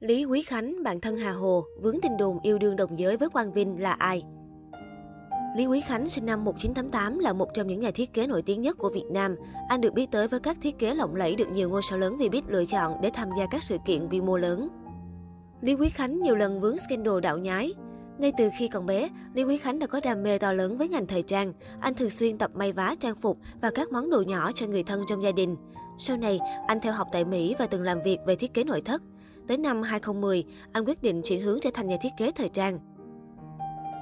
Lý Quý Khánh, bạn thân Hà Hồ, vướng tin đồn yêu đương đồng giới với Quang Vinh là ai? Lý Quý Khánh sinh năm 1988 là một trong những nhà thiết kế nổi tiếng nhất của Việt Nam. Anh được biết tới với các thiết kế lộng lẫy được nhiều ngôi sao lớn vì biết lựa chọn để tham gia các sự kiện quy mô lớn. Lý Quý Khánh nhiều lần vướng scandal đạo nhái. Ngay từ khi còn bé, Lý Quý Khánh đã có đam mê to lớn với ngành thời trang. Anh thường xuyên tập may vá trang phục và các món đồ nhỏ cho người thân trong gia đình. Sau này, anh theo học tại Mỹ và từng làm việc về thiết kế nội thất. Tới năm 2010, anh quyết định chuyển hướng trở thành nhà thiết kế thời trang.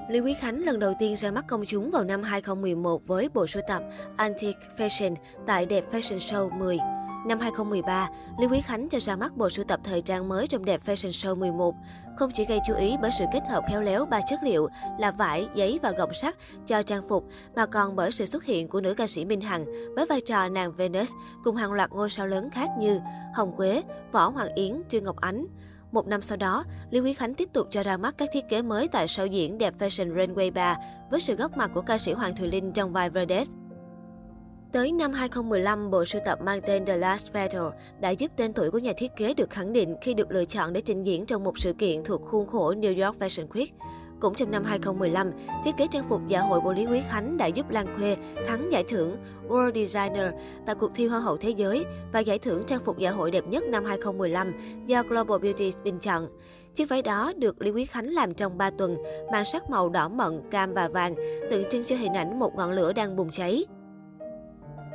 Lý Quý Khánh lần đầu tiên ra mắt công chúng vào năm 2011 với bộ sưu tập Antique Fashion tại Đẹp Fashion Show 10. Năm 2013, Lý Quý Khánh cho ra mắt bộ sưu tập thời trang mới trong Đẹp Fashion Show 11. Không chỉ gây chú ý bởi sự kết hợp khéo léo ba chất liệu là vải, giấy và gọng sắt cho trang phục, mà còn bởi sự xuất hiện của nữ ca sĩ Minh Hằng với vai trò nàng Venus cùng hàng loạt ngôi sao lớn khác như Hồng Quế, Võ Hoàng Yến, Trương Ngọc Ánh. Một năm sau đó, Lý Quý Khánh tiếp tục cho ra mắt các thiết kế mới tại show diễn Đẹp Fashion Runway 3 với sự góp mặt của ca sĩ Hoàng Thùy Linh trong vai Verdes. Tới năm 2015, bộ sưu tập mang tên The Last Battle đã giúp tên tuổi của nhà thiết kế được khẳng định khi được lựa chọn để trình diễn trong một sự kiện thuộc khuôn khổ New York Fashion Week. Cũng trong năm 2015, thiết kế trang phục dạ hội của Lý Quý Khánh đã giúp Lan Khuê thắng giải thưởng World Designer tại cuộc thi Hoa hậu Thế giới và giải thưởng trang phục dạ hội đẹp nhất năm 2015 do Global Beauty bình chọn. Chiếc váy đó được Lý Quý Khánh làm trong 3 tuần, mang sắc màu đỏ mận, cam và vàng, tượng trưng cho hình ảnh một ngọn lửa đang bùng cháy.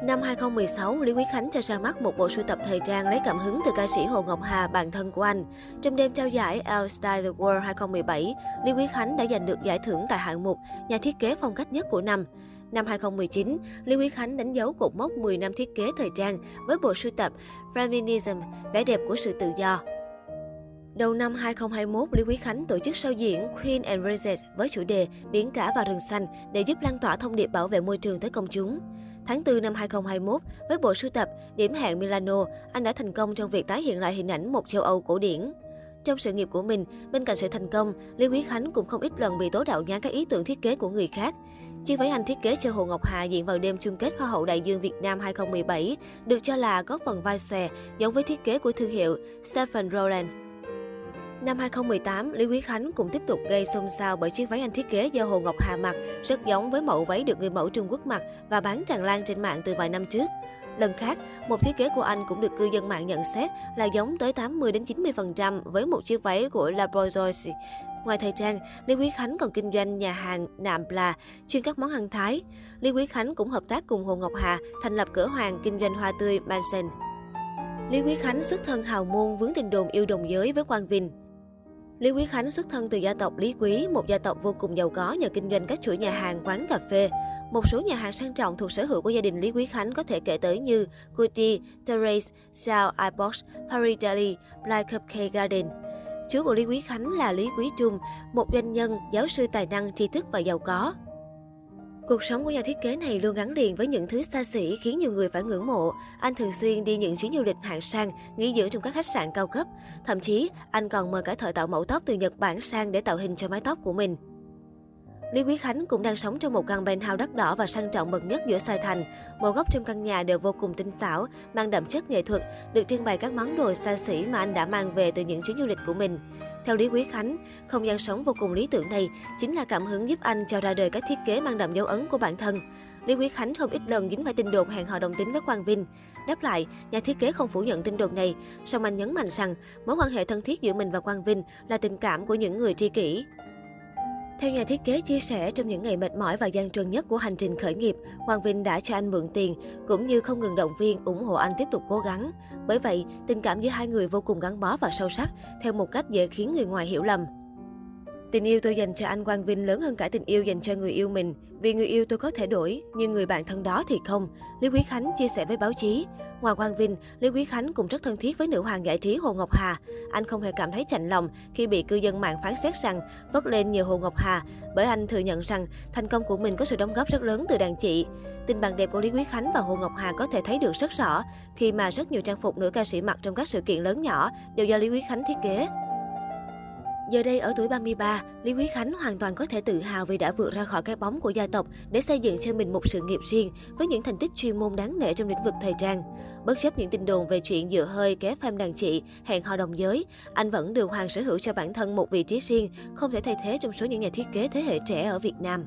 Năm 2016, Lý Quý Khánh cho ra mắt một bộ sưu tập thời trang lấy cảm hứng từ ca sĩ Hồ Ngọc Hà, bạn thân của anh. Trong đêm trao giải Elle Style the World 2017, Lý Quý Khánh đã giành được giải thưởng tại hạng mục nhà thiết kế phong cách nhất của năm. Năm 2019, Lý Quý Khánh đánh dấu cột mốc 10 năm thiết kế thời trang với bộ sưu tập Feminism, vẻ đẹp của sự tự do. Đầu năm 2021, Lý Quý Khánh tổ chức show diễn Queen and roses với chủ đề Biển cả và rừng xanh để giúp lan tỏa thông điệp bảo vệ môi trường tới công chúng. Tháng 4 năm 2021, với bộ sưu tập Điểm hẹn Milano, anh đã thành công trong việc tái hiện lại hình ảnh một châu Âu cổ điển. Trong sự nghiệp của mình, bên cạnh sự thành công, Lê Quý Khánh cũng không ít lần bị tố đạo nhái các ý tưởng thiết kế của người khác. Chiếc váy anh thiết kế cho Hồ Ngọc Hà diện vào đêm chung kết Hoa hậu Đại dương Việt Nam 2017 được cho là có phần vai xòe giống với thiết kế của thương hiệu Stephen Roland. Năm 2018, Lý Quý Khánh cũng tiếp tục gây xôn xao bởi chiếc váy anh thiết kế do Hồ Ngọc Hà mặc, rất giống với mẫu váy được người mẫu Trung Quốc mặc và bán tràn lan trên mạng từ vài năm trước. Lần khác, một thiết kế của anh cũng được cư dân mạng nhận xét là giống tới 80 đến 90% với một chiếc váy của La Bourgeoisie. Ngoài thời trang, Lý Quý Khánh còn kinh doanh nhà hàng Nạm Pla, chuyên các món ăn Thái. Lý Quý Khánh cũng hợp tác cùng Hồ Ngọc Hà thành lập cửa hàng kinh doanh hoa tươi Mansion. Lý Quý Khánh xuất thân hào môn vướng tình đồn yêu đồng giới với Quang Vinh. Lý Quý Khánh xuất thân từ gia tộc Lý Quý, một gia tộc vô cùng giàu có nhờ kinh doanh các chuỗi nhà hàng, quán cà phê. Một số nhà hàng sang trọng thuộc sở hữu của gia đình Lý Quý Khánh có thể kể tới như Gucci, Terrace, Sao iBox, Paris Deli, Black Cupcake Garden. Chú của Lý Quý Khánh là Lý Quý Trung, một doanh nhân, giáo sư tài năng, tri thức và giàu có. Cuộc sống của nhà thiết kế này luôn gắn liền với những thứ xa xỉ khiến nhiều người phải ngưỡng mộ. Anh thường xuyên đi những chuyến du lịch hạng sang, nghỉ dưỡng trong các khách sạn cao cấp. Thậm chí, anh còn mời cả thợ tạo mẫu tóc từ Nhật Bản sang để tạo hình cho mái tóc của mình. Lý Quý Khánh cũng đang sống trong một căn penthouse đắt đỏ và sang trọng bậc nhất giữa Sài Thành. Mỗi góc trong căn nhà đều vô cùng tinh xảo, mang đậm chất nghệ thuật, được trưng bày các món đồ xa xỉ mà anh đã mang về từ những chuyến du lịch của mình. Theo Lý Quý Khánh, không gian sống vô cùng lý tưởng này chính là cảm hứng giúp anh cho ra đời các thiết kế mang đậm dấu ấn của bản thân. Lý Quý Khánh không ít lần dính phải tin đồn hẹn hò đồng tính với Quang Vinh. Đáp lại, nhà thiết kế không phủ nhận tin đồn này, song anh nhấn mạnh rằng mối quan hệ thân thiết giữa mình và Quang Vinh là tình cảm của những người tri kỷ. Theo nhà thiết kế chia sẻ, trong những ngày mệt mỏi và gian truân nhất của hành trình khởi nghiệp, Hoàng Vinh đã cho anh mượn tiền, cũng như không ngừng động viên, ủng hộ anh tiếp tục cố gắng. Bởi vậy, tình cảm giữa hai người vô cùng gắn bó và sâu sắc, theo một cách dễ khiến người ngoài hiểu lầm. Tình yêu tôi dành cho anh Quang Vinh lớn hơn cả tình yêu dành cho người yêu mình. Vì người yêu tôi có thể đổi, nhưng người bạn thân đó thì không. Lý Quý Khánh chia sẻ với báo chí. Ngoài Quang Vinh, Lý Quý Khánh cũng rất thân thiết với nữ hoàng giải trí Hồ Ngọc Hà. Anh không hề cảm thấy chạnh lòng khi bị cư dân mạng phán xét rằng vất lên nhờ Hồ Ngọc Hà, bởi anh thừa nhận rằng thành công của mình có sự đóng góp rất lớn từ đàn chị. Tình bạn đẹp của Lý Quý Khánh và Hồ Ngọc Hà có thể thấy được rất rõ khi mà rất nhiều trang phục nữ ca sĩ mặc trong các sự kiện lớn nhỏ đều do Lý Quý Khánh thiết kế. Giờ đây ở tuổi 33, Lý Quý Khánh hoàn toàn có thể tự hào vì đã vượt ra khỏi cái bóng của gia tộc để xây dựng cho mình một sự nghiệp riêng với những thành tích chuyên môn đáng nể trong lĩnh vực thời trang. Bất chấp những tin đồn về chuyện dựa hơi ké pham đàn chị, hẹn hò đồng giới, anh vẫn được hoàng sở hữu cho bản thân một vị trí riêng, không thể thay thế trong số những nhà thiết kế thế hệ trẻ ở Việt Nam.